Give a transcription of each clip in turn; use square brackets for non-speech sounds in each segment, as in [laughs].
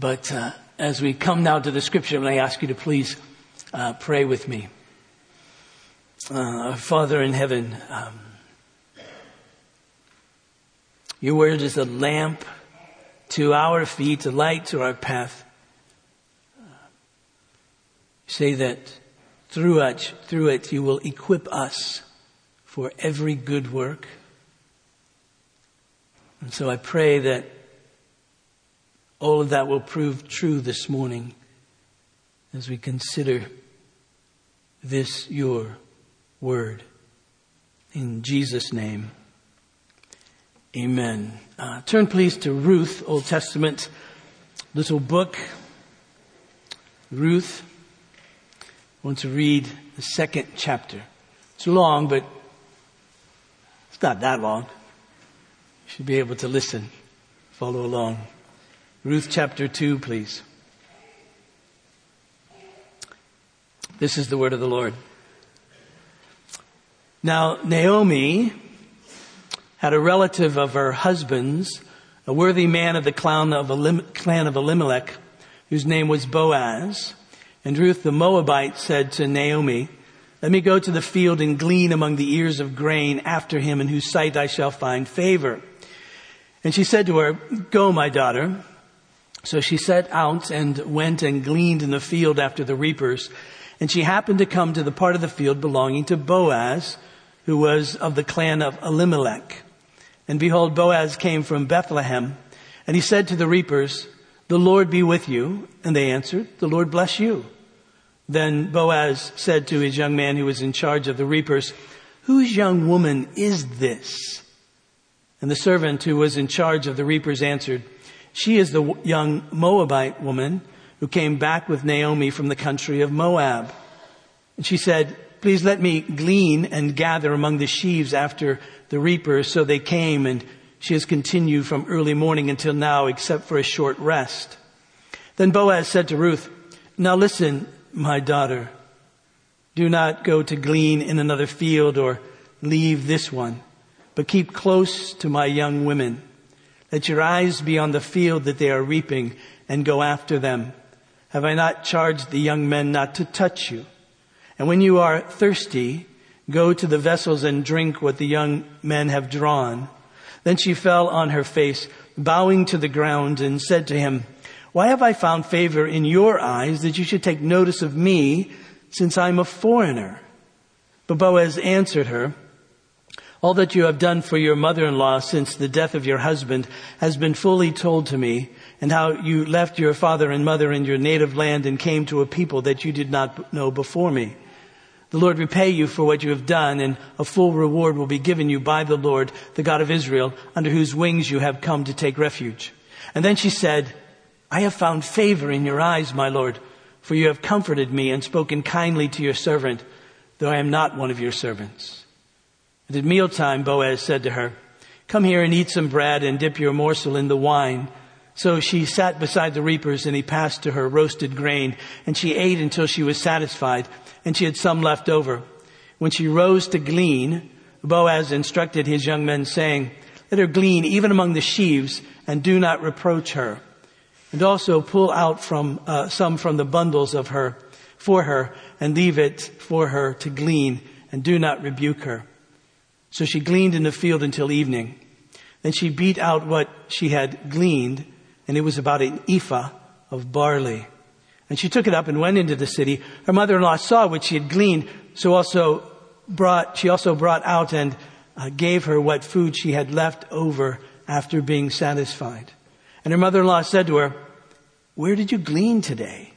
But uh, as we come now to the scripture, I'm going to ask you to please uh, pray with me. Uh, Father in heaven, um, your word is a lamp to our feet, a light to our path. Say that through it, through it, you will equip us for every good work. And so I pray that all of that will prove true this morning as we consider this your word. In Jesus' name, amen. Uh, turn please to Ruth, Old Testament, little book. Ruth. I want to read the second chapter. It's long, but it's not that long. You should be able to listen, follow along. Ruth chapter 2, please. This is the word of the Lord. Now, Naomi had a relative of her husband's, a worthy man of the clan of, Elimelech, whose name was Boaz. And Ruth the Moabite said to Naomi, let me go to the field and glean among the ears of grain after him in whose sight I shall find favor. And she said to her, go, my daughter. So she set out and went and gleaned in the field after the reapers. And she happened to come to the part of the field belonging to Boaz, who was of the clan of Elimelech. And behold, Boaz came from Bethlehem. And he said to the reapers, the Lord be with you. And they answered, the Lord bless you. Then Boaz said to his young man who was in charge of the reapers, whose young woman is this? And the servant who was in charge of the reapers answered, she is the young Moabite woman who came back with Naomi from the country of Moab. And she said, please let me glean and gather among the sheaves after the reapers. So they came and she has continued from early morning until now except for a short rest. Then Boaz said to Ruth, now listen, my daughter, do not go to glean in another field or leave this one, but keep close to my young women. Let your eyes be on the field that they are reaping and go after them. Have I not charged the young men not to touch you? And when you are thirsty, go to the vessels and drink what the young men have drawn. Then she fell on her face, bowing to the ground and said to him, why have I found favor in your eyes that you should take notice of me since I'm a foreigner? But Boaz answered her, all that you have done for your mother-in-law since the death of your husband has been fully told to me, and how you left your father and mother in your native land and came to a people that you did not know before me. The Lord repay you for what you have done, and a full reward will be given you by the Lord, the God of Israel, under whose wings you have come to take refuge. And then she said, I have found favor in your eyes, my Lord, for you have comforted me and spoken kindly to your servant, though I am not one of your servants. And at mealtime, Boaz said to her, come here and eat some bread and dip your morsel in the wine. So she sat beside the reapers and he passed to her roasted grain and she ate until she was satisfied and she had some left over. When she rose to glean, Boaz instructed his young men saying, let her glean even among the sheaves and do not reproach her. And also pull out from, uh, some from the bundles of her, for her and leave it for her to glean and do not rebuke her. So she gleaned in the field until evening. Then she beat out what she had gleaned, and it was about an ephah of barley. And she took it up and went into the city. Her mother-in-law saw what she had gleaned, so also brought, she also brought out and uh, gave her what food she had left over after being satisfied. And her mother-in-law said to her, where did you glean today?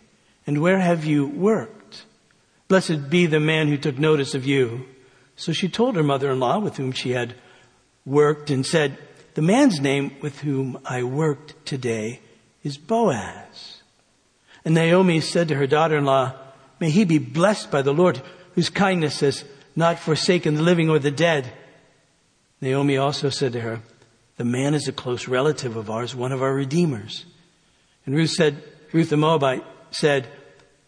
And where have you worked? Blessed be the man who took notice of you. So she told her mother-in-law with whom she had worked and said, the man's name with whom I worked today is Boaz. And Naomi said to her daughter-in-law, may he be blessed by the Lord whose kindness has not forsaken the living or the dead. Naomi also said to her, the man is a close relative of ours, one of our redeemers. And Ruth said, Ruth the Moabite said,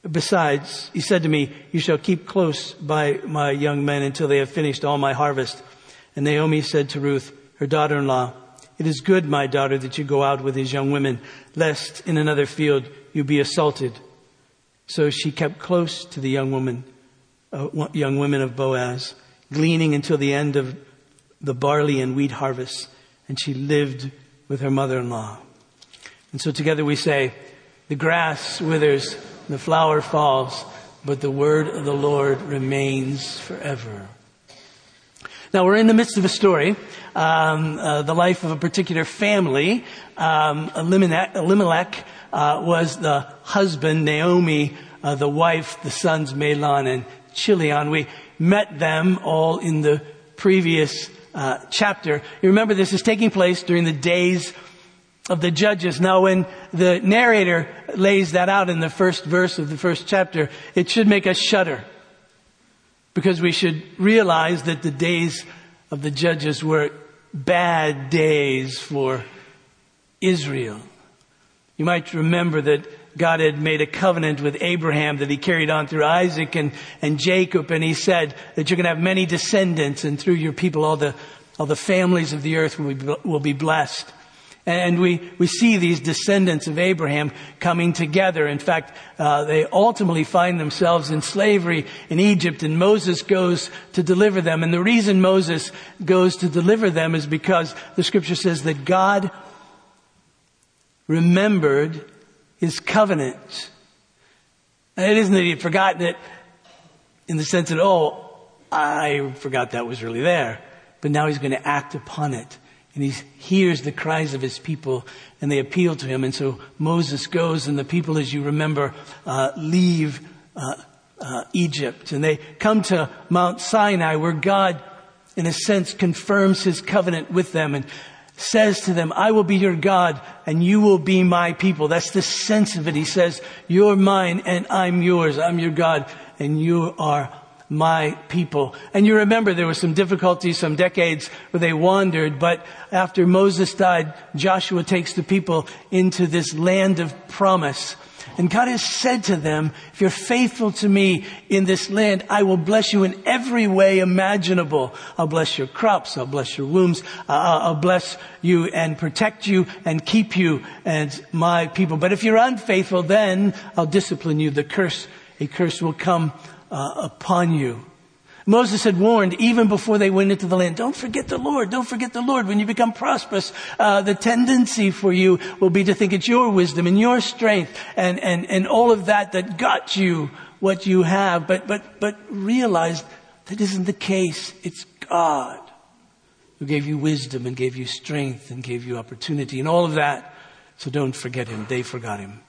Besides, he said to me, you shall keep close by my young men until they have finished all my harvest. And Naomi said to Ruth, her daughter-in-law, It is good, my daughter, that you go out with these young women, lest in another field you be assaulted. So she kept close to the young woman, uh, young women of Boaz, gleaning until the end of the barley and wheat harvest, and she lived with her mother-in-law. And so together we say, the grass withers, the flower falls, but the word of the Lord remains forever. Now we're in the midst of a story, um, uh, the life of a particular family. Um, Elimelech, Elimelech uh, was the husband, Naomi, uh, the wife, the sons Mahlon and Chilion. We met them all in the previous uh, chapter. You remember this is taking place during the days of the judges. Now when the narrator lays that out in the first verse of the first chapter, it should make us shudder. Because we should realize that the days of the judges were bad days for Israel. You might remember that God had made a covenant with Abraham that he carried on through Isaac and, and Jacob, and he said that you're going to have many descendants, and through your people all the, all the families of the earth will be, will be blessed. And we, we see these descendants of Abraham coming together. In fact, uh, they ultimately find themselves in slavery in Egypt and Moses goes to deliver them. And the reason Moses goes to deliver them is because the scripture says that God remembered his covenant. And it isn't that he had forgotten it in the sense that, oh, I forgot that was really there. But now he's going to act upon it and he hears the cries of his people and they appeal to him. And so Moses goes and the people, as you remember, uh, leave uh, uh, Egypt and they come to Mount Sinai where God, in a sense, confirms his covenant with them and says to them, I will be your God and you will be my people. That's the sense of it. He says, you're mine and I'm yours. I'm your God and you are my people. And you remember there was some difficulties, some decades where they wandered, but after Moses died, Joshua takes the people into this land of promise. And God has said to them, if you're faithful to me in this land, I will bless you in every way imaginable. I'll bless your crops. I'll bless your wombs. Uh, I'll bless you and protect you and keep you as my people. But if you're unfaithful, then I'll discipline you. The curse, a curse will come uh, upon you. Moses had warned even before they went into the land, don't forget the Lord, don't forget the Lord. When you become prosperous, uh, the tendency for you will be to think it's your wisdom and your strength and, and, and all of that that got you what you have. But, but, but realize that isn't the case. It's God who gave you wisdom and gave you strength and gave you opportunity and all of that. So don't forget him. They forgot him.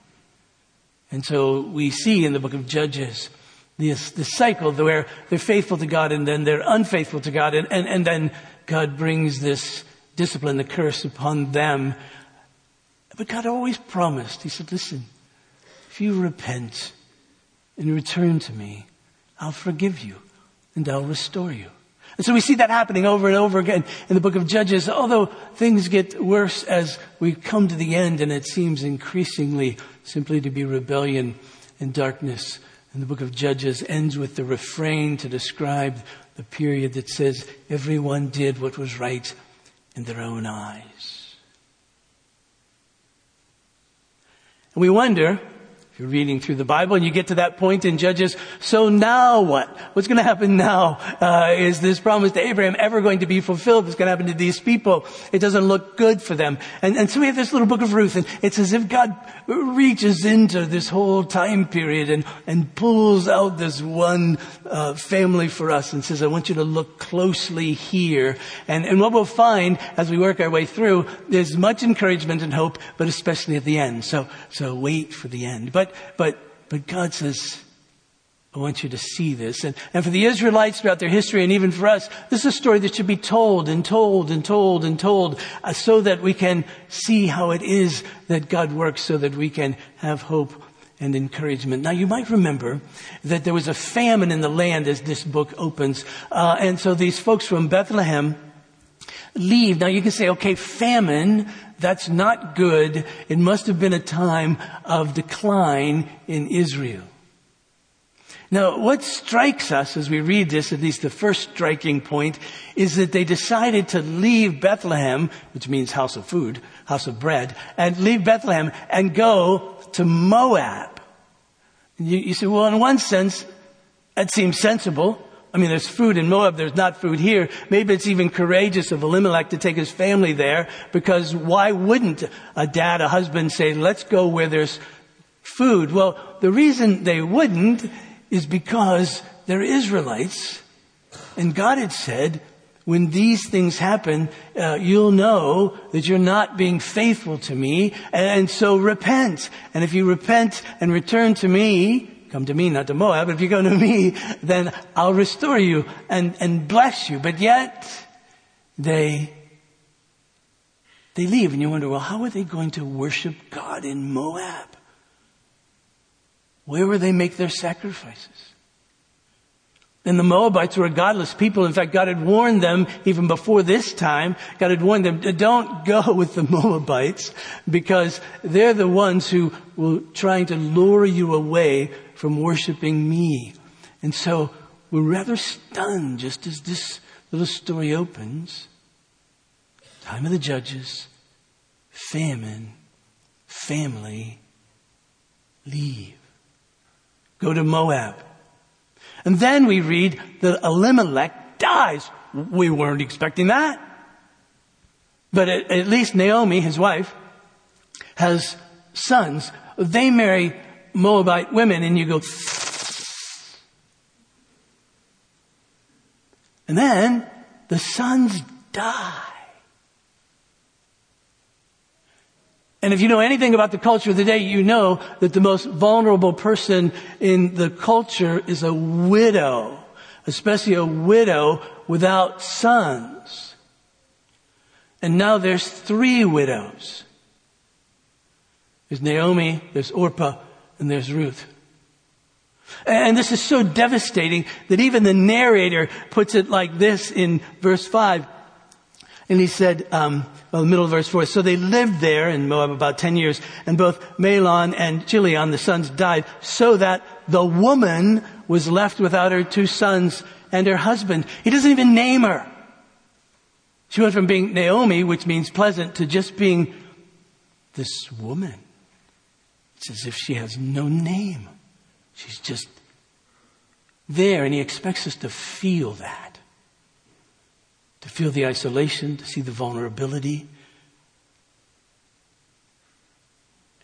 And so we see in the book of Judges, this cycle where they're faithful to God and then they're unfaithful to God and, and, and then God brings this discipline, the curse upon them. But God always promised, He said, listen, if you repent and return to me, I'll forgive you and I'll restore you. And so we see that happening over and over again in the book of Judges, although things get worse as we come to the end and it seems increasingly simply to be rebellion and darkness and the book of Judges ends with the refrain to describe the period that says, everyone did what was right in their own eyes. And we wonder, you're reading through the Bible and you get to that point in Judges, so now what? What's going to happen now? Uh, is this promise to Abraham ever going to be fulfilled? What's going to happen to these people? It doesn't look good for them. And, and so we have this little book of Ruth, and it's as if God reaches into this whole time period and, and pulls out this one uh, family for us and says, I want you to look closely here. And, and what we'll find as we work our way through, there's much encouragement and hope, but especially at the end. So, so wait for the end. But but, but, but God says, I want you to see this. And, and for the Israelites throughout their history and even for us, this is a story that should be told and told and told and told uh, so that we can see how it is that God works so that we can have hope and encouragement. Now you might remember that there was a famine in the land as this book opens. Uh, and so these folks from Bethlehem leave. Now you can say, okay, famine, that's not good. It must have been a time of decline in Israel. Now, what strikes us as we read this, at least the first striking point, is that they decided to leave Bethlehem, which means house of food, house of bread, and leave Bethlehem and go to Moab. You, you say, well, in one sense, that seems sensible. I mean, there's food in Moab, there's not food here. Maybe it's even courageous of Elimelech to take his family there because why wouldn't a dad, a husband say, let's go where there's food? Well, the reason they wouldn't is because they're Israelites. And God had said, when these things happen, uh, you'll know that you're not being faithful to me, and so repent. And if you repent and return to me, come to me, not to Moab, but if you go to me, then I'll restore you and, and bless you. But yet, they, they leave, and you wonder, well, how are they going to worship God in Moab? Where will they make their sacrifices? And the Moabites were a godless people. In fact, God had warned them even before this time. God had warned them, don't go [laughs] with the Moabites because they're the ones who were trying to lure you away from worshiping me. And so we're rather stunned just as this little story opens. Time of the judges, famine, family, leave. Go to Moab. And then we read that Elimelech dies. We weren't expecting that. But at, at least Naomi, his wife, has sons. They marry Moabite women and you go, and then the sons die. And if you know anything about the culture of the day, you know that the most vulnerable person in the culture is a widow, especially a widow without sons. And now there's three widows. There's Naomi, there's Orpah, and there's Ruth. And this is so devastating that even the narrator puts it like this in verse 5. And he said, um, well, the middle of verse 4, so they lived there in Moab about 10 years, and both Mahlon and Chilion, the sons, died, so that the woman was left without her two sons and her husband. He doesn't even name her. She went from being Naomi, which means pleasant, to just being this woman. It's as if she has no name. She's just there, and he expects us to feel that to feel the isolation, to see the vulnerability.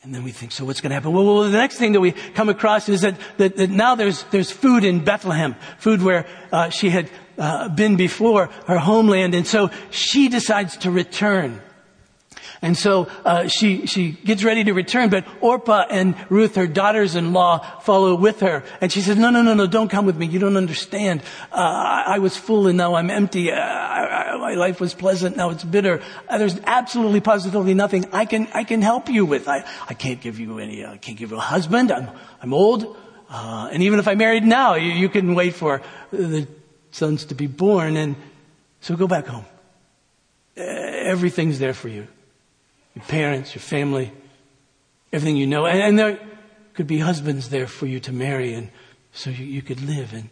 And then we think, so what's going to happen? Well, well, the next thing that we come across is that, that, that now there's, there's food in Bethlehem, food where uh, she had uh, been before, her homeland. And so she decides to return. And so uh, she she gets ready to return, but Orpah and Ruth, her daughters-in-law, follow with her, and she says, "No, no, no, no! Don't come with me. You don't understand. Uh, I, I, was full, and now I'm empty. Uh, I, I, my life was pleasant, now it's bitter. Uh, there's absolutely, positively nothing I can I can help you with. I I can't give you any. I can't give you a husband. I'm I'm old, uh, and even if I married now, you, you can wait for the sons to be born, and so go back home. Everything's there for you." Your parents, your family, everything you know. And, and there could be husbands there for you to marry and so you, you could live. And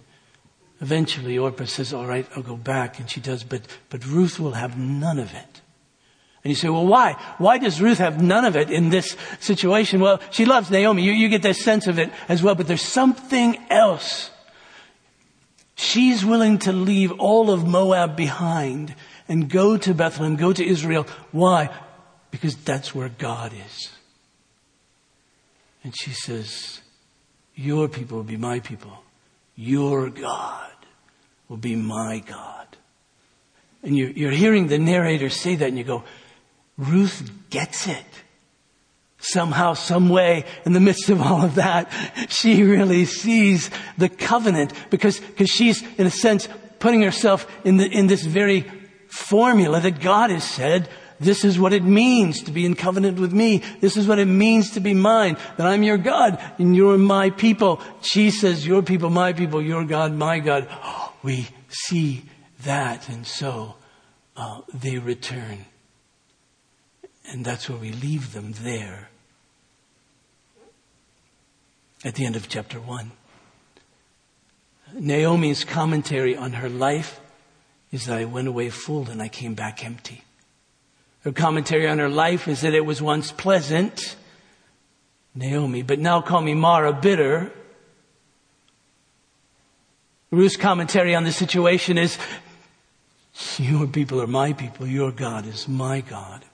eventually Orpah says, all right, I'll go back. And she does, but, but Ruth will have none of it. And you say, well, why? Why does Ruth have none of it in this situation? Well, she loves Naomi. You, you get that sense of it as well, but there's something else. She's willing to leave all of Moab behind and go to Bethlehem, go to Israel. Why? Because that's where God is. And she says, Your people will be my people. Your God will be my God. And you're, you're hearing the narrator say that, and you go, Ruth gets it. Somehow, some way, in the midst of all of that, she really sees the covenant because, because she's, in a sense, putting herself in, the, in this very formula that God has said this is what it means to be in covenant with me. This is what it means to be mine, that I'm your God and you're my people. She says, your people, my people, your God, my God. [gasps] We see that and so uh, they return. And that's where we leave them there. At the end of chapter one. Naomi's commentary on her life is that I went away full and I came back empty. Her commentary on her life is that it was once pleasant, Naomi, but now call me Mara, bitter. Ruth's commentary on the situation is, your people are my people, your God is my God.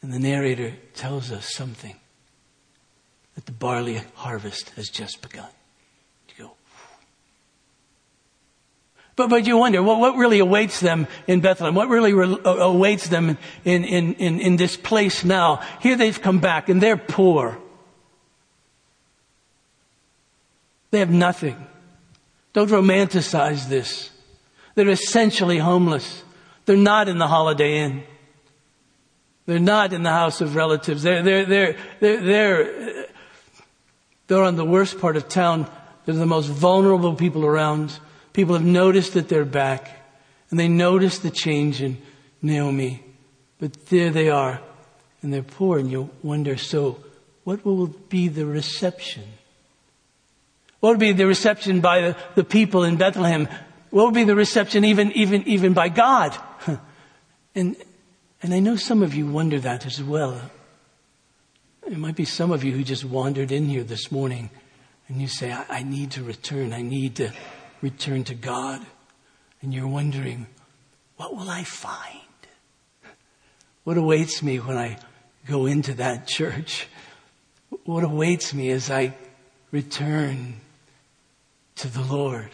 And the narrator tells us something that the barley harvest has just begun. You go, but, but you wonder, what, what really awaits them in Bethlehem? What really re- uh, awaits them in, in, in, in this place now? Here they've come back and they're poor. They have nothing. Don't romanticize this. They're essentially homeless. They're not in the Holiday Inn. They're not in the house of relatives. They're, they're, they're, they're, they're, they're on the worst part of town. They're the most vulnerable people around. People have noticed that they're back. And they notice the change in Naomi. But there they are. And they're poor. And you wonder, so what will be the reception? What would be the reception by the, the people in Bethlehem? What would be the reception even, even, even by God? [laughs] and, and I know some of you wonder that as well. It might be some of you who just wandered in here this morning and you say, I, I need to return. I need to return to God. And you're wondering, what will I find? What awaits me when I go into that church? What awaits me as I return to the Lord?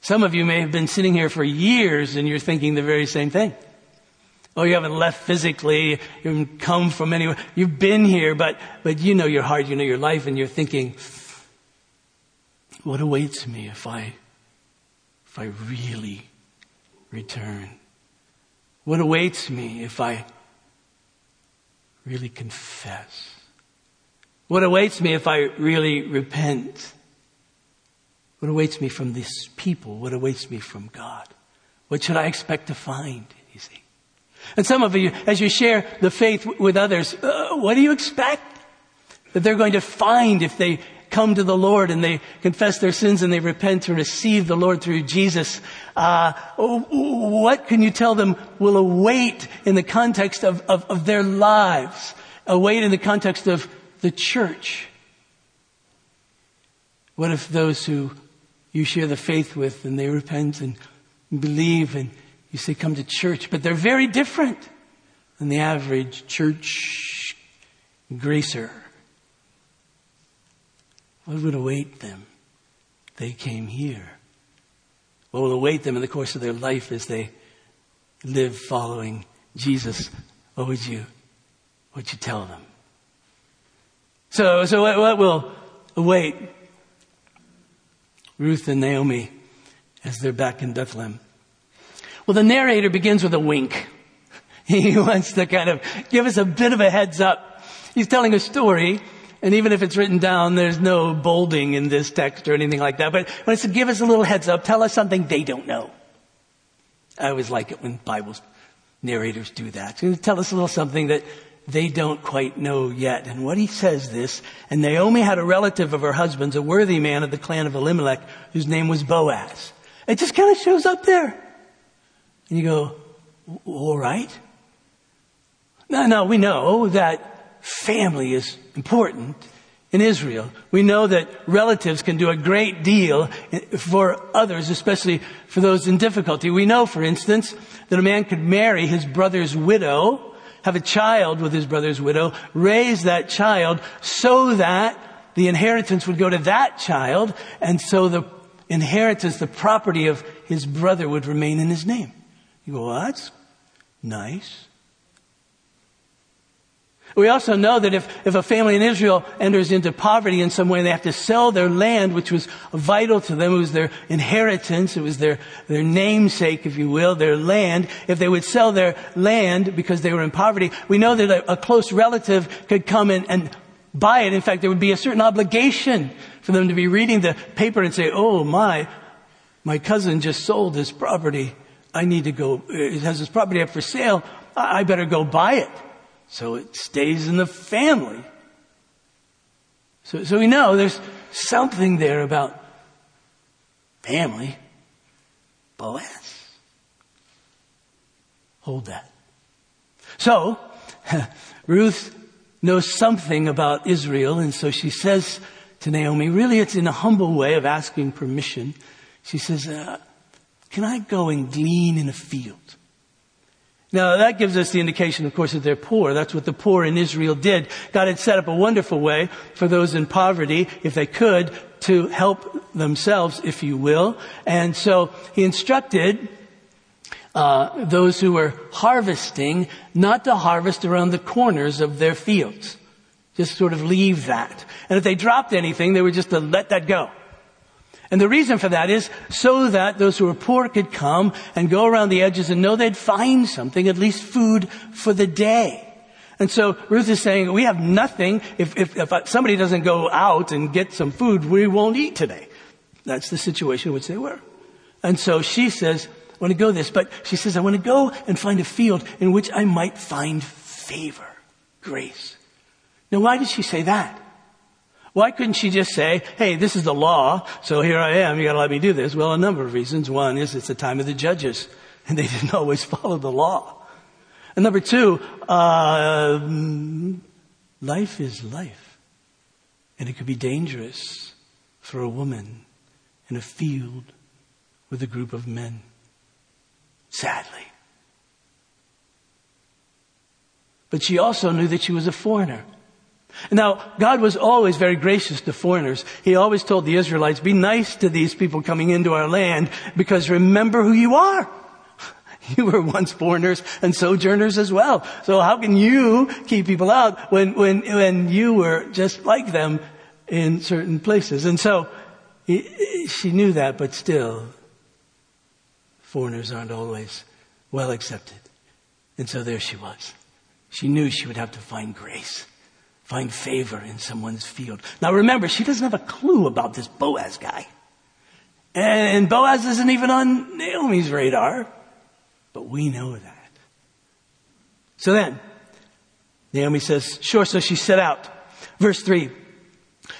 Some of you may have been sitting here for years and you're thinking the very same thing. Oh, you haven't left physically. You haven't come from anywhere. You've been here, but, but you know your heart, you know your life, and you're thinking, what awaits me if I, if I really return? What awaits me if I really confess? What awaits me if I really repent? What awaits me from this people? What awaits me from God? What should I expect to find? You see. And some of you, as you share the faith with others, uh, what do you expect that they're going to find if they come to the Lord and they confess their sins and they repent and receive the Lord through Jesus? Uh, what can you tell them will await in the context of, of, of their lives? Await in the context of the church? What if those who you share the faith with and they repent and believe and you say come to church, but they're very different than the average church gracer. What would await them? They came here. What will await them in the course of their life as they live following Jesus? What would you, what would you tell them? So, so what, what will await Ruth and Naomi as they're back in Bethlehem? Well, the narrator begins with a wink. [laughs] He wants to kind of give us a bit of a heads up. He's telling a story, and even if it's written down, there's no bolding in this text or anything like that. But when it's to give us a little heads up, tell us something they don't know. I always like it when Bible narrators do that. Tell us a little something that they don't quite know yet. And what he says this, and Naomi had a relative of her husband's, a worthy man of the clan of Elimelech, whose name was Boaz. It just kind of shows up there. And you go, all right. No, no, we know that family is important in Israel. We know that relatives can do a great deal for others, especially for those in difficulty. We know, for instance, that a man could marry his brother's widow, have a child with his brother's widow, raise that child so that the inheritance would go to that child, and so the inheritance, the property of his brother would remain in his name. You go, well, that's nice. We also know that if, if a family in Israel enters into poverty in some way, they have to sell their land, which was vital to them. It was their inheritance. It was their, their namesake, if you will, their land. If they would sell their land because they were in poverty, we know that a, a close relative could come in and buy it. In fact, there would be a certain obligation for them to be reading the paper and say, oh my, my cousin just sold his property I need to go, it has his property up for sale. I better go buy it. So it stays in the family. So, so we know there's something there about family. Boaz. Hold that. So, [laughs] Ruth knows something about Israel, and so she says to Naomi, really it's in a humble way of asking permission. She says, uh, can I go and glean in a field? Now that gives us the indication, of course, that they're poor. That's what the poor in Israel did. God had set up a wonderful way for those in poverty, if they could, to help themselves, if you will. And so he instructed uh, those who were harvesting not to harvest around the corners of their fields. Just sort of leave that. And if they dropped anything, they were just to let that go. And the reason for that is so that those who are poor could come and go around the edges and know they'd find something, at least food for the day. And so Ruth is saying, we have nothing. If, if, if somebody doesn't go out and get some food, we won't eat today. That's the situation in which they were. And so she says, I want to go this, but she says, I want to go and find a field in which I might find favor, grace. Now why did she say that? Why couldn't she just say, hey, this is the law, so here I am, you gotta let me do this? Well, a number of reasons. One is it's the time of the judges, [laughs] and they didn't always follow the law. And number two, uh, life is life. And it could be dangerous for a woman in a field with a group of men. Sadly. But she also knew that she was a foreigner. Now, God was always very gracious to foreigners. He always told the Israelites, be nice to these people coming into our land because remember who you are. [laughs] You were once foreigners and sojourners as well. So how can you keep people out when, when, when you were just like them in certain places? And so he, she knew that, but still, foreigners aren't always well accepted. And so there she was. She knew she would have to find grace find favor in someone's field. Now remember, she doesn't have a clue about this Boaz guy. And Boaz isn't even on Naomi's radar, but we know that. So then, Naomi says, sure, so she set out. Verse three.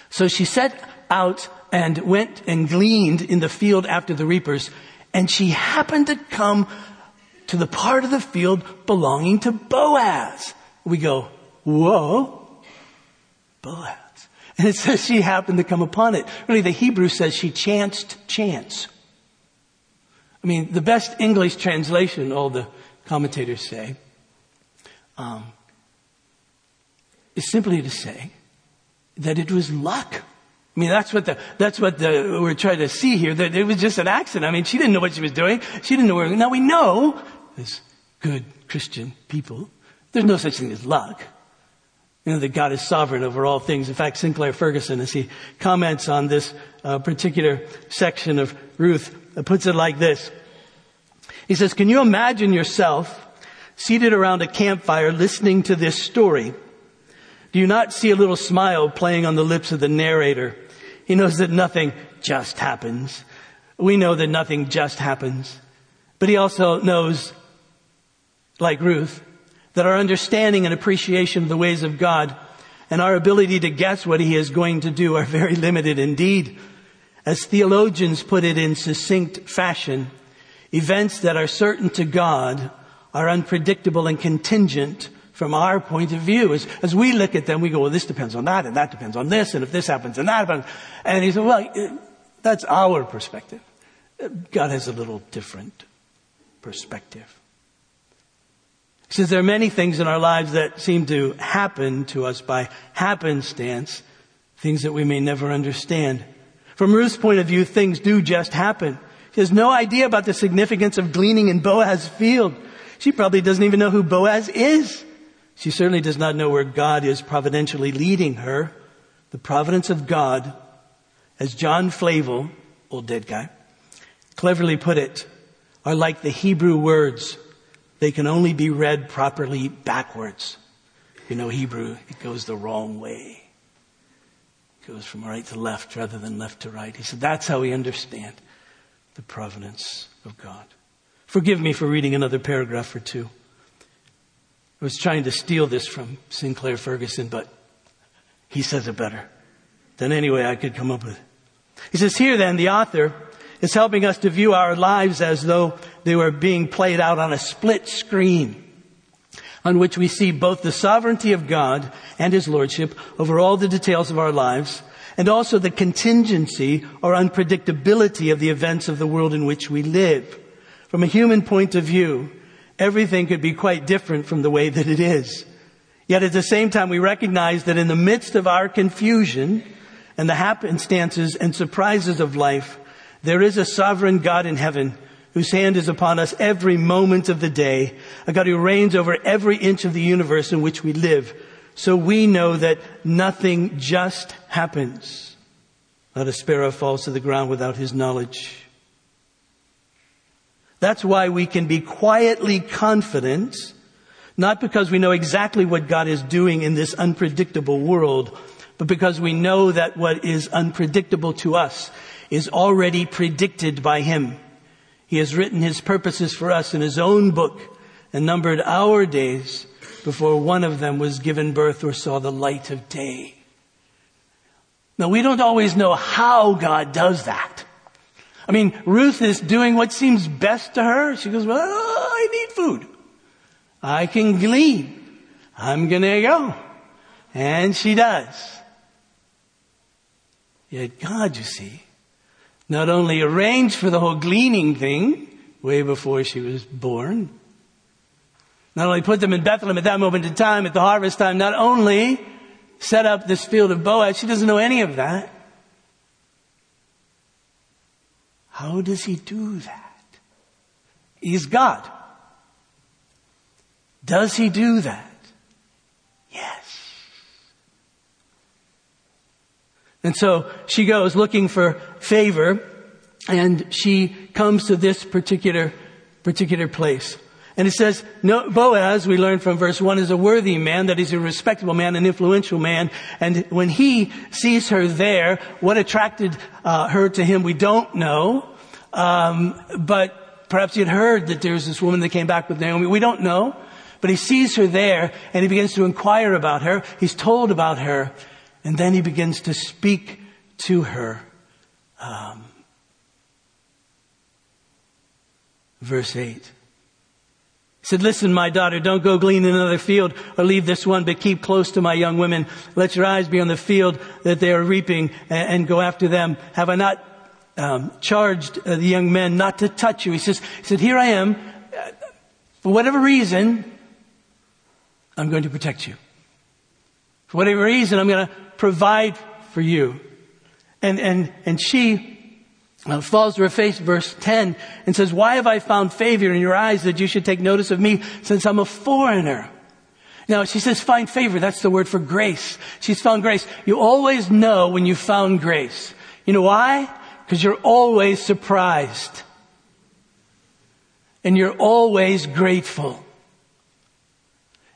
So she set out and went and gleaned in the field after the reapers, and she happened to come to the part of the field belonging to Boaz. We go, whoa, Boaz. And it says she happened to come upon it. Really, the Hebrew says she chanced chance. I mean, the best English translation, all the commentators say, um, is simply to say that it was luck. I mean, that's what the, that's what the, we're trying to see here, that it was just an accident. I mean, she didn't know what she was doing. She didn't know where, now we know, as good Christian people, there's no such thing as luck. You know, that God is sovereign over all things. In fact, Sinclair Ferguson, as he comments on this uh, particular section of Ruth, uh, puts it like this. He says, can you imagine yourself seated around a campfire listening to this story? Do you not see a little smile playing on the lips of the narrator? He knows that nothing just happens. We know that nothing just happens. But he also knows, like Ruth, that our understanding and appreciation of the ways of God and our ability to guess what He is going to do are very limited indeed. As theologians put it in succinct fashion, events that are certain to God are unpredictable and contingent from our point of view. As, as we look at them, we go, well, this depends on that, and that depends on this, and if this happens, and that happens. And he said, well, that's our perspective. God has a little different perspective. Says there are many things in our lives that seem to happen to us by happenstance, things that we may never understand. From Ruth's point of view, things do just happen. She has no idea about the significance of gleaning in Boaz's field. She probably doesn't even know who Boaz is. She certainly does not know where God is providentially leading her. The providence of God, as John Flavel, old dead guy, cleverly put it, are like the Hebrew words they can only be read properly backwards. You know Hebrew, it goes the wrong way. It goes from right to left rather than left to right. He said that's how we understand the providence of God. Forgive me for reading another paragraph or two. I was trying to steal this from Sinclair Ferguson, but he says it better. than any way I could come up with. He says, here then, the author is helping us to view our lives as though they were being played out on a split screen on which we see both the sovereignty of God and His Lordship over all the details of our lives and also the contingency or unpredictability of the events of the world in which we live. From a human point of view, everything could be quite different from the way that it is. Yet at the same time, we recognize that in the midst of our confusion and the happenstances and surprises of life, there is a sovereign God in heaven whose hand is upon us every moment of the day, a God who reigns over every inch of the universe in which we live. So we know that nothing just happens. Not a sparrow falls to the ground without his knowledge. That's why we can be quietly confident, not because we know exactly what God is doing in this unpredictable world, but because we know that what is unpredictable to us is already predicted by Him. He has written His purposes for us in His own book and numbered our days before one of them was given birth or saw the light of day. Now we don't always know how God does that. I mean, Ruth is doing what seems best to her. She goes, well, I need food. I can glean. I'm gonna go. And she does. Yet God, you see, not only arranged for the whole gleaning thing way before she was born, not only put them in Bethlehem at that moment in time, at the harvest time, not only set up this field of Boaz, she doesn't know any of that. How does he do that? He's God. Does he do that? Yes. And so she goes looking for favor and she comes to this particular, particular place. And it says, no, Boaz, we learn from verse 1, is a worthy man, that he's a respectable man, an influential man. And when he sees her there, what attracted uh, her to him, we don't know. Um, but perhaps he had heard that there's this woman that came back with Naomi. We don't know. But he sees her there and he begins to inquire about her. He's told about her. And then he begins to speak to her. Um, verse 8 He said, listen, my daughter, don't go glean in another field or leave this one, but keep close to my young women. Let your eyes be on the field that they are reaping and, and go after them. Have I not um, charged uh, the young men not to touch you? He says, he said, here I am. For whatever reason, I'm going to protect you. For whatever reason, I'm going to provide for you. And, and, and she uh, falls to her face, verse 10, and says, Why have I found favor in your eyes that you should take notice of me since I'm a foreigner? Now, she says find favor. That's the word for grace. She's found grace. You always know when you found grace. You know why? Because you're always surprised. And you're always grateful.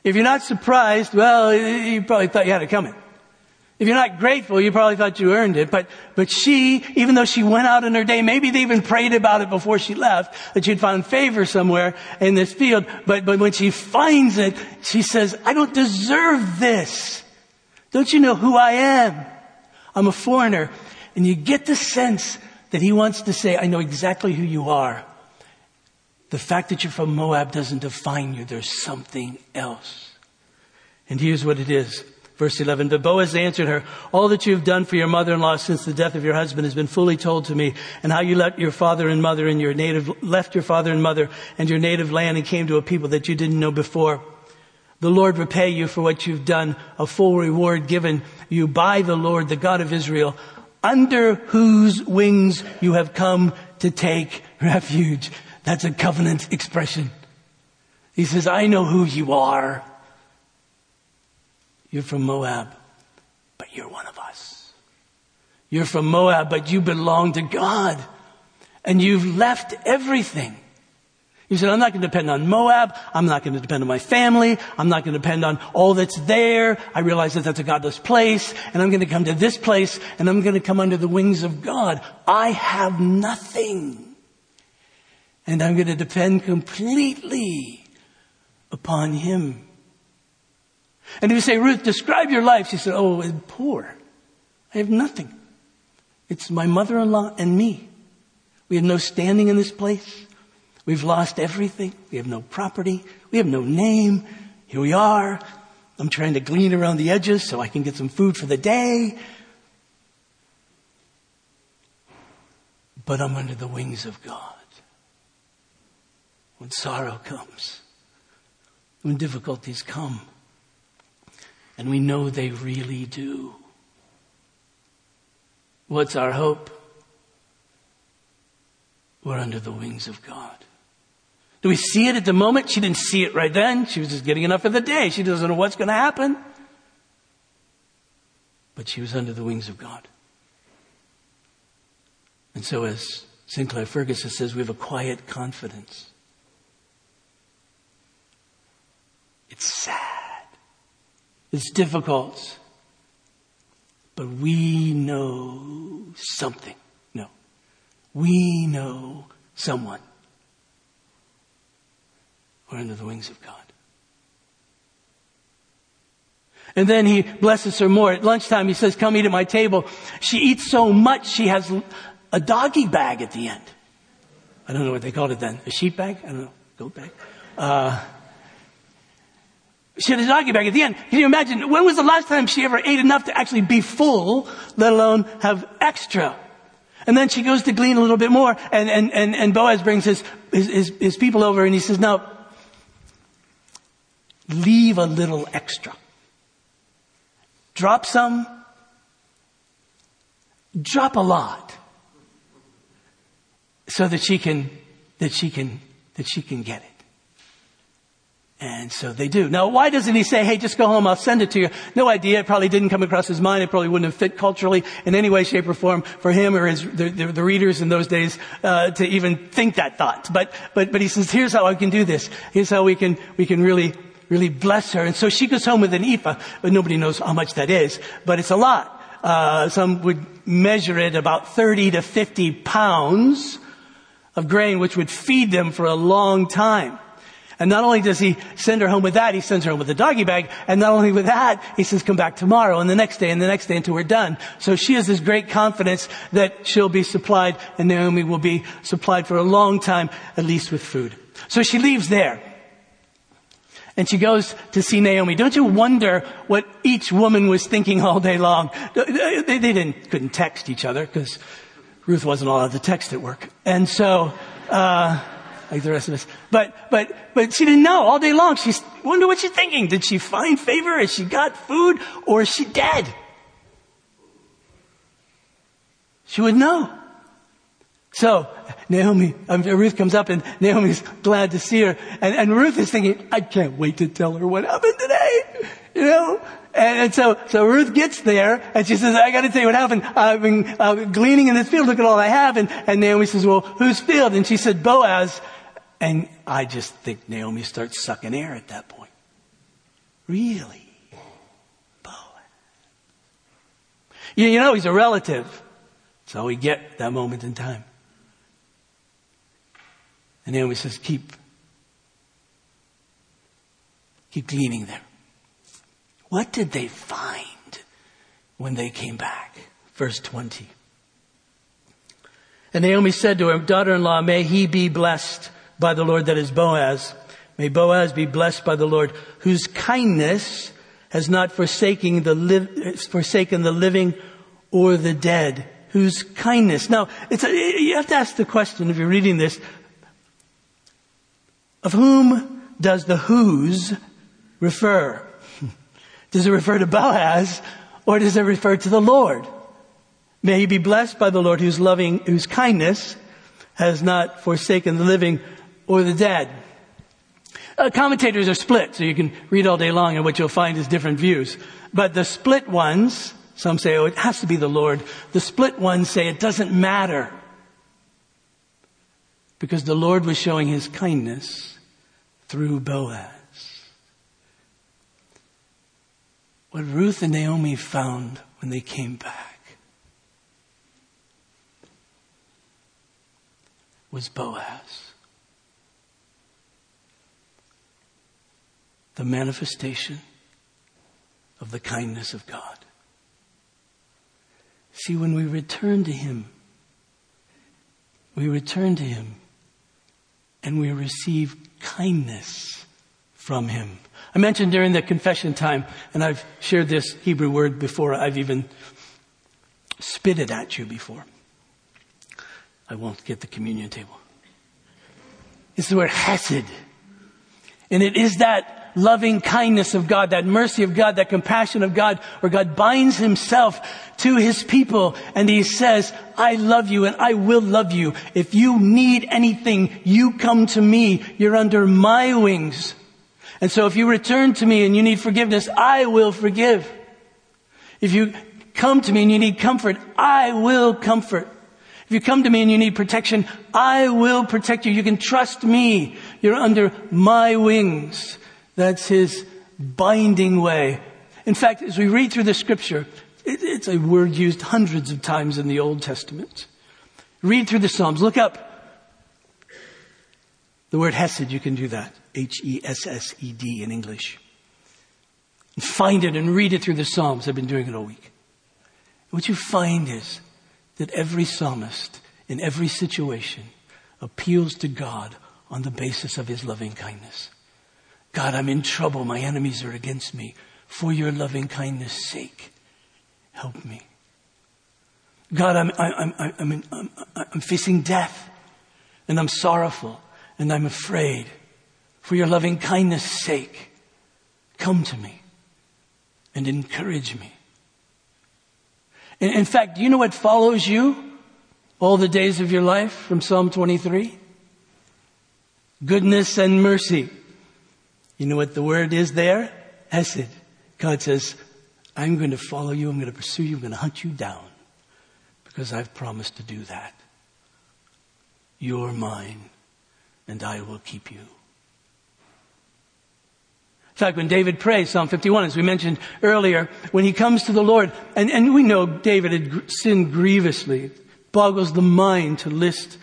If you're not surprised, well, you probably thought you had it coming. If you're not grateful, you probably thought you earned it. But, but she, even though she went out in her day, maybe they even prayed about it before she left, that she'd found favor somewhere in this field. But, but when she finds it, she says, I don't deserve this. Don't you know who I am? I'm a foreigner. And you get the sense that he wants to say, I know exactly who you are. The fact that you're from Moab doesn't define you. There's something else. And here's what it is. Verse 11, but Boaz answered her, all that you have done for your mother-in-law since the death of your husband has been fully told to me, and how you left your father and mother and your native, left your father and mother and your native land and came to a people that you didn't know before. The Lord repay you for what you've done, a full reward given you by the Lord, the God of Israel, under whose wings you have come to take refuge. That's a covenant expression. He says, I know who you are. You're from Moab, but you're one of us. You're from Moab, but you belong to God. And you've left everything. You said, I'm not going to depend on Moab. I'm not going to depend on my family. I'm not going to depend on all that's there. I realize that that's a godless place and I'm going to come to this place and I'm going to come under the wings of God. I have nothing. And I'm going to depend completely upon Him. And if you say, Ruth, describe your life, she said, oh, poor. I have nothing. It's my mother-in-law and me. We have no standing in this place. We've lost everything. We have no property. We have no name. Here we are. I'm trying to glean around the edges so I can get some food for the day. But I'm under the wings of God. When sorrow comes, when difficulties come, and we know they really do. What's our hope? We're under the wings of God. Do we see it at the moment? She didn't see it right then. She was just getting enough of the day. She doesn't know what's going to happen. But she was under the wings of God. And so, as Sinclair Ferguson says, we have a quiet confidence. It's sad. It's difficult. But we know something. No. We know someone. We're under the wings of God. And then he blesses her more. At lunchtime, he says, come eat at my table. She eats so much, she has a doggy bag at the end. I don't know what they called it then. A sheep bag? I don't know. Goat bag? Uh, she had a doggy bag at the end. Can you imagine? When was the last time she ever ate enough to actually be full, let alone have extra? And then she goes to glean a little bit more, and, and, and, and Boaz brings his, his, his, his people over, and he says, now, leave a little extra. Drop some, drop a lot so that she can, that she can, that she can get it. And so they do. Now, why doesn't he say, hey, just go home, I'll send it to you? No idea. It probably didn't come across his mind. It probably wouldn't have fit culturally in any way, shape, or form for him or his, the, the, the readers in those days, uh, to even think that thought. But, but, but he says, here's how I can do this. Here's how we can, we can really, really bless her. And so she goes home with an ephah, but nobody knows how much that is, but it's a lot. Uh, some would measure it about 30 to 50 pounds of grain, which would feed them for a long time. And not only does he send her home with that, he sends her home with a doggy bag. And not only with that, he says, come back tomorrow and the next day and the next day until we're done. So she has this great confidence that she'll be supplied and Naomi will be supplied for a long time, at least with food. So she leaves there. And she goes to see Naomi. Don't you wonder what each woman was thinking all day long? They, didn't, couldn't text each other because Ruth wasn't allowed to text at work. And so, uh, like the rest of us. But, but, but she didn't know all day long. She wonder what she's thinking. Did she find favor? Has she got food? Or is she dead? She would know. So, Naomi, um, Ruth comes up and Naomi's glad to see her. And, and Ruth is thinking, I can't wait to tell her what happened today. You know? And, and, so, so Ruth gets there and she says, I gotta tell you what happened. I've been uh, gleaning in this field. Look at all I have. And, and Naomi says, well, whose field? And she said, Boaz. And I just think Naomi starts sucking air at that point. Really? Boaz. You, know, he's a relative. So we get that moment in time. And Naomi says, keep, keep gleaning there. What did they find when they came back? Verse 20. And Naomi said to her daughter-in-law, may he be blessed by the Lord that is Boaz. May Boaz be blessed by the Lord whose kindness has not forsaken the, li- forsaken the living or the dead. Whose kindness. Now, a, you have to ask the question if you're reading this. Of whom does the whose refer? [laughs] Does it refer to Boaz or does it refer to the Lord? May he be blessed by the Lord whose loving, whose kindness has not forsaken the living or the dead. Uh, commentators are split, so you can read all day long and what you'll find is different views. But the split ones, some say, oh, it has to be the Lord. The split ones say it doesn't matter. Because the Lord was showing his kindness through Boaz. What Ruth and Naomi found when they came back was Boaz. The manifestation of the kindness of God. See, when we return to Him, we return to Him and we receive kindness from Him. I mentioned during the confession time, and I've shared this Hebrew word before I've even spit it at you before. I won't get the communion table. It's the word hesed. And it is that loving kindness of God, that mercy of God, that compassion of God, where God binds himself to his people and he says, I love you and I will love you. If you need anything, you come to me. You're under my wings. And so if you return to me and you need forgiveness, I will forgive. If you come to me and you need comfort, I will comfort. If you come to me and you need protection, I will protect you. You can trust me. You're under my wings. That's his binding way. In fact, as we read through the scripture, it's a word used hundreds of times in the Old Testament. Read through the Psalms. Look up the word Hesed. You can do that. H-E-S-S-E-D in English. Find it and read it through the Psalms. I've been doing it all week. What you find is that every psalmist in every situation appeals to God on the basis of his loving kindness. God, I'm in trouble. My enemies are against me. For your loving kindness sake, help me. God, I'm, I'm, I'm, I'm, I'm, I'm facing death and I'm sorrowful and I'm afraid. For your loving kindness sake, come to me and encourage me. In fact, do you know what follows you all the days of your life from Psalm 23? Goodness and mercy. You know what the word is there? Hesed. God says, I'm going to follow you. I'm going to pursue you. I'm going to hunt you down because I've promised to do that. You're mine and I will keep you. In fact, when David prays, Psalm 51, as we mentioned earlier, when he comes to the Lord, and, and we know David had sinned grievously, it boggles the mind to list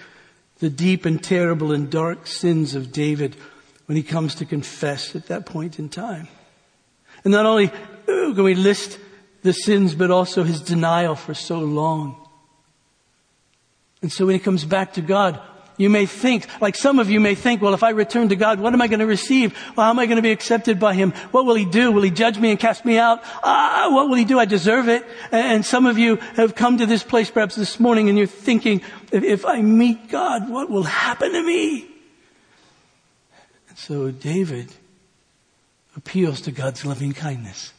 the deep and terrible and dark sins of David when he comes to confess at that point in time. And not only can we list the sins, but also his denial for so long. And so when he comes back to God, you may think, like some of you may think, well, if I return to God, what am I going to receive? Well, how am I going to be accepted by Him? What will He do? Will He judge me and cast me out? Uh, what will He do? I deserve it. And some of you have come to this place perhaps this morning and you're thinking, if I meet God, what will happen to me? So David appeals to God's loving kindness.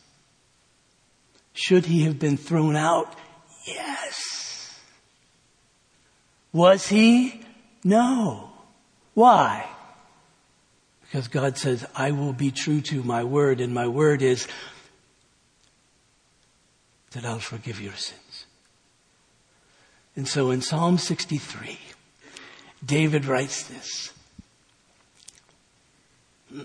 Should he have been thrown out? Yes. Was he? No. Why? Because God says, I will be true to my word, and my word is that I'll forgive your sins. And so in Psalm 63, David writes this. [sighs]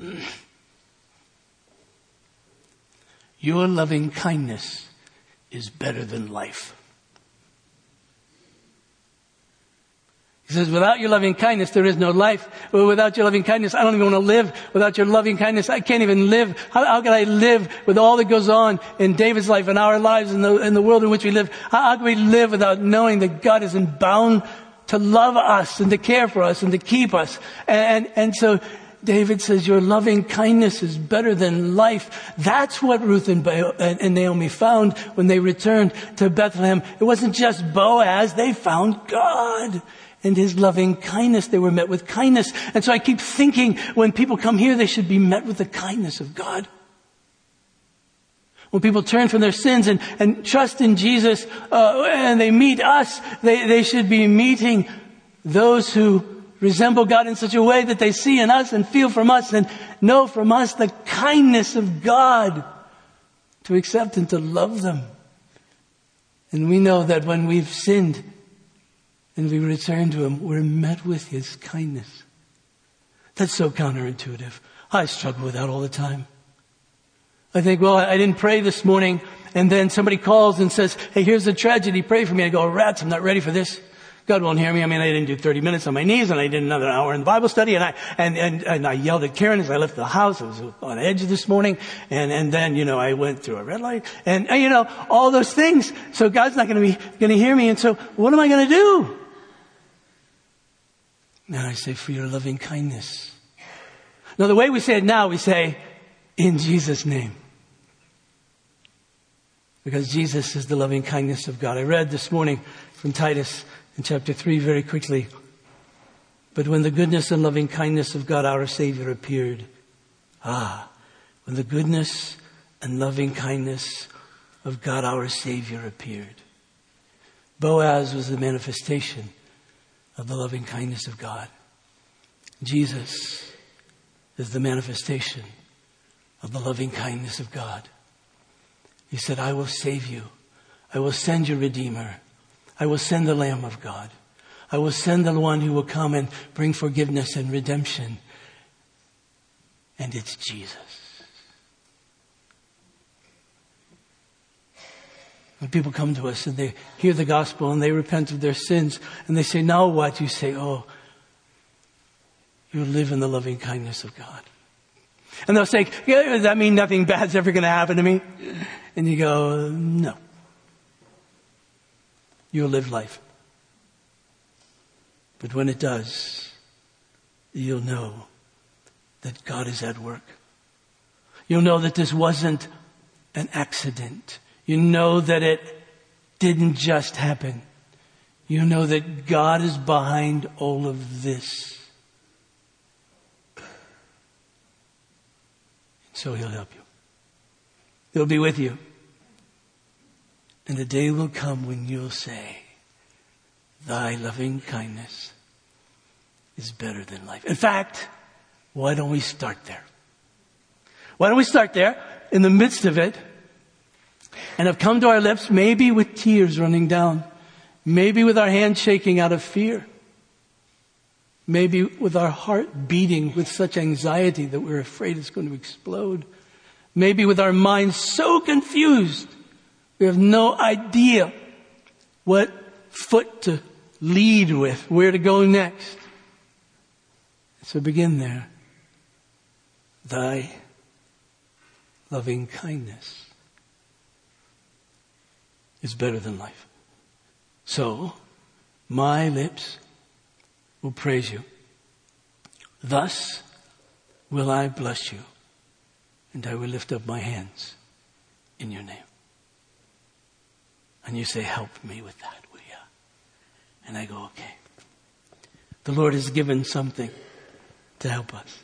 Your loving kindness is better than life. He says, without your loving kindness, there is no life. Without your loving kindness, I don't even want to live. Without your loving kindness, I can't even live. How, how can I live with all that goes on in David's life and our lives in the, the world in which we live? How, how can we live without knowing that God is bound to love us and to care for us and to keep us? And, and, and so, David says, your loving kindness is better than life. That's what Ruth and, and, Naomi found when they returned to Bethlehem. It wasn't just Boaz, they found God and his loving kindness. They were met with kindness. And so I keep thinking when people come here, they should be met with the kindness of God. When people turn from their sins and, and trust in Jesus uh, and they meet us, they, they should be meeting those who resemble God in such a way that they see in us and feel from us and know from us the kindness of God to accept and to love them. And we know that when we've sinned, and we return to Him, we're met with His kindness. That's so counterintuitive. I struggle with that all the time. I think, well, I didn't pray this morning, and then somebody calls and says, hey, here's a tragedy, pray for me. I go, rats, I'm not ready for this. God won't hear me. I mean, I didn't do 30 minutes on my knees and I did another hour in the Bible study and I, and, and, and I yelled at Karen as I left the house. I was on edge this morning. And, and then, you know, I went through a red light and, you know, all those things. So God's not going to be, going to hear me. And so what am I going to do? Now I say, for your loving kindness. Now the way we say it now, we say, in Jesus' name. Because Jesus is the loving kindness of God. I read this morning from Titus in chapter 3 very quickly. But when the goodness and loving kindness of God our Savior appeared, ah, when the goodness and loving kindness of God our Savior appeared, Boaz was the manifestation of the loving kindness of God. Jesus is the manifestation of the loving kindness of God. He said, I will save you. I will send your Redeemer. I will send the Lamb of God. I will send the one who will come and bring forgiveness and redemption. And it's Jesus. When people come to us and they hear the gospel and they repent of their sins and they say, now what? You say, oh, you live in the loving kindness of God. And they'll say, yeah, does that mean nothing bad's ever going to happen to me? And you go, no. You'll live life. But when it does, you'll know that God is at work. You'll know that this wasn't an accident. You know that it didn't just happen. You know that God is behind all of this. So he'll help you. He'll be with you. And the day will come when you'll say, Thy loving kindness is better than life. In fact, why don't we start there? Why don't we start there in the midst of it and have come to our lips maybe with tears running down, maybe with our hands shaking out of fear, maybe with our heart beating with such anxiety that we're afraid it's going to explode, maybe with our minds so confused we have no idea what foot to lead with, where to go next. So begin there. Thy loving kindness is better than life. So, my lips will praise you. Thus will I bless you, and I will lift up my hands in your name. And you say, help me with that, will you? And I go, okay. The Lord has given something to help us.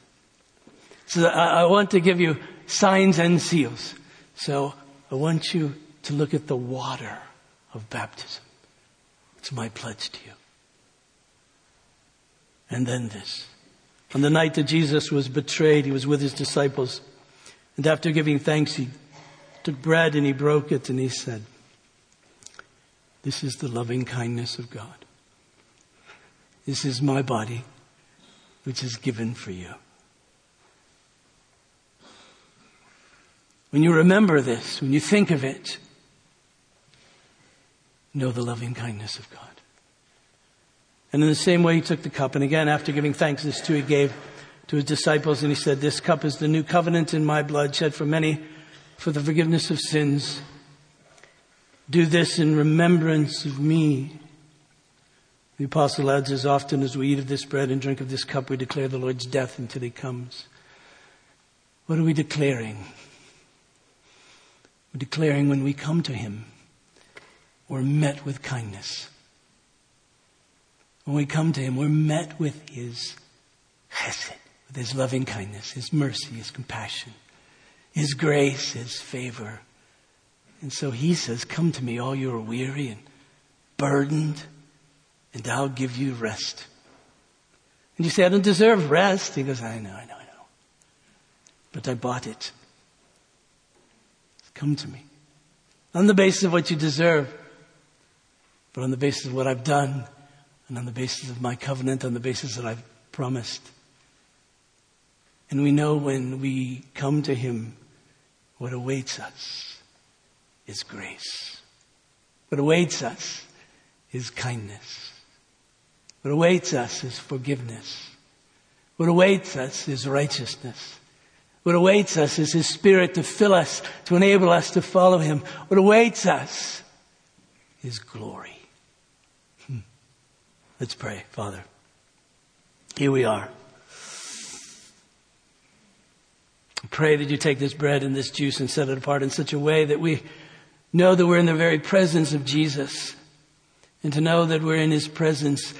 So I, I want to give you signs and seals. So I want you to look at the water of baptism. It's my pledge to you. And then this. On the night that Jesus was betrayed, he was with his disciples. And after giving thanks, he took bread and he broke it and he said, this is the loving kindness of God. This is my body, which is given for you. When you remember this, when you think of it, know the loving kindness of God. And in the same way, he took the cup, and again, after giving thanks, this too he gave to his disciples, and he said, This cup is the new covenant in my blood, shed for many for the forgiveness of sins. Do this in remembrance of me. The apostle adds, as often as we eat of this bread and drink of this cup, we declare the Lord's death until he comes. What are we declaring? We're declaring when we come to him, we're met with kindness. When we come to him, we're met with his chesed, with his loving kindness, his mercy, his compassion, his grace, his favor. And so he says, Come to me, all you are weary and burdened, and I'll give you rest. And you say, I don't deserve rest. He goes, I know, I know, I know. But I bought it. Come to me. On the basis of what you deserve, but on the basis of what I've done, and on the basis of my covenant, on the basis that I've promised. And we know when we come to Him what awaits us is grace. What awaits us is kindness. What awaits us is forgiveness. What awaits us is righteousness. What awaits us is His Spirit to fill us, to enable us to follow Him. What awaits us is glory. Hmm. Let's pray, Father. Here we are. Pray that you take this bread and this juice and set it apart in such a way that we know that we're in the very presence of Jesus. And to know that we're in His presence,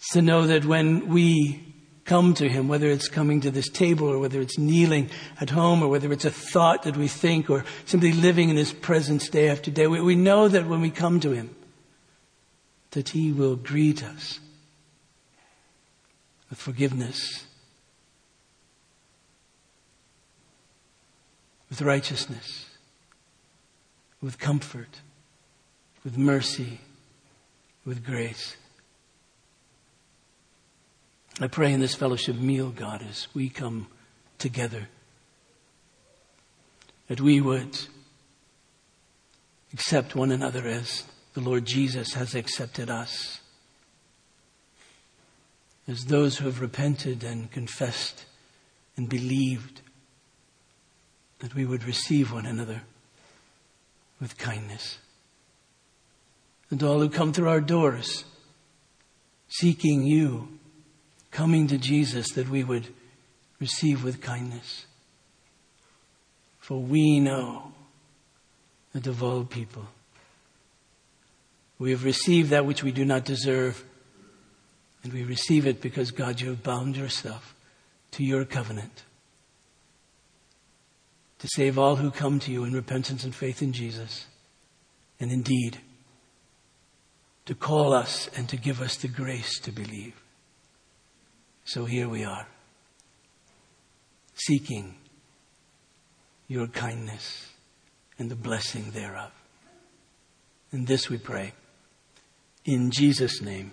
is to know that when we come to Him, whether it's coming to this table or whether it's kneeling at home or whether it's a thought that we think or simply living in His presence day after day, we, we know that when we come to Him, that He will greet us with forgiveness, with righteousness, with comfort, with mercy, with grace. I pray in this fellowship meal, God, as we come together, that we would accept one another as the Lord Jesus has accepted us, as those who have repented and confessed and believed, that we would receive one another with kindness. And all who come through our doors, seeking you, coming to Jesus that we would receive with kindness. For we know that of all people, we have received that which we do not deserve, and we receive it because, God, you have bound yourself to your covenant to save all who come to you in repentance and faith in Jesus, and indeed, to call us and to give us the grace to believe. So here we are, seeking your kindness and the blessing thereof. And this we pray in Jesus' name.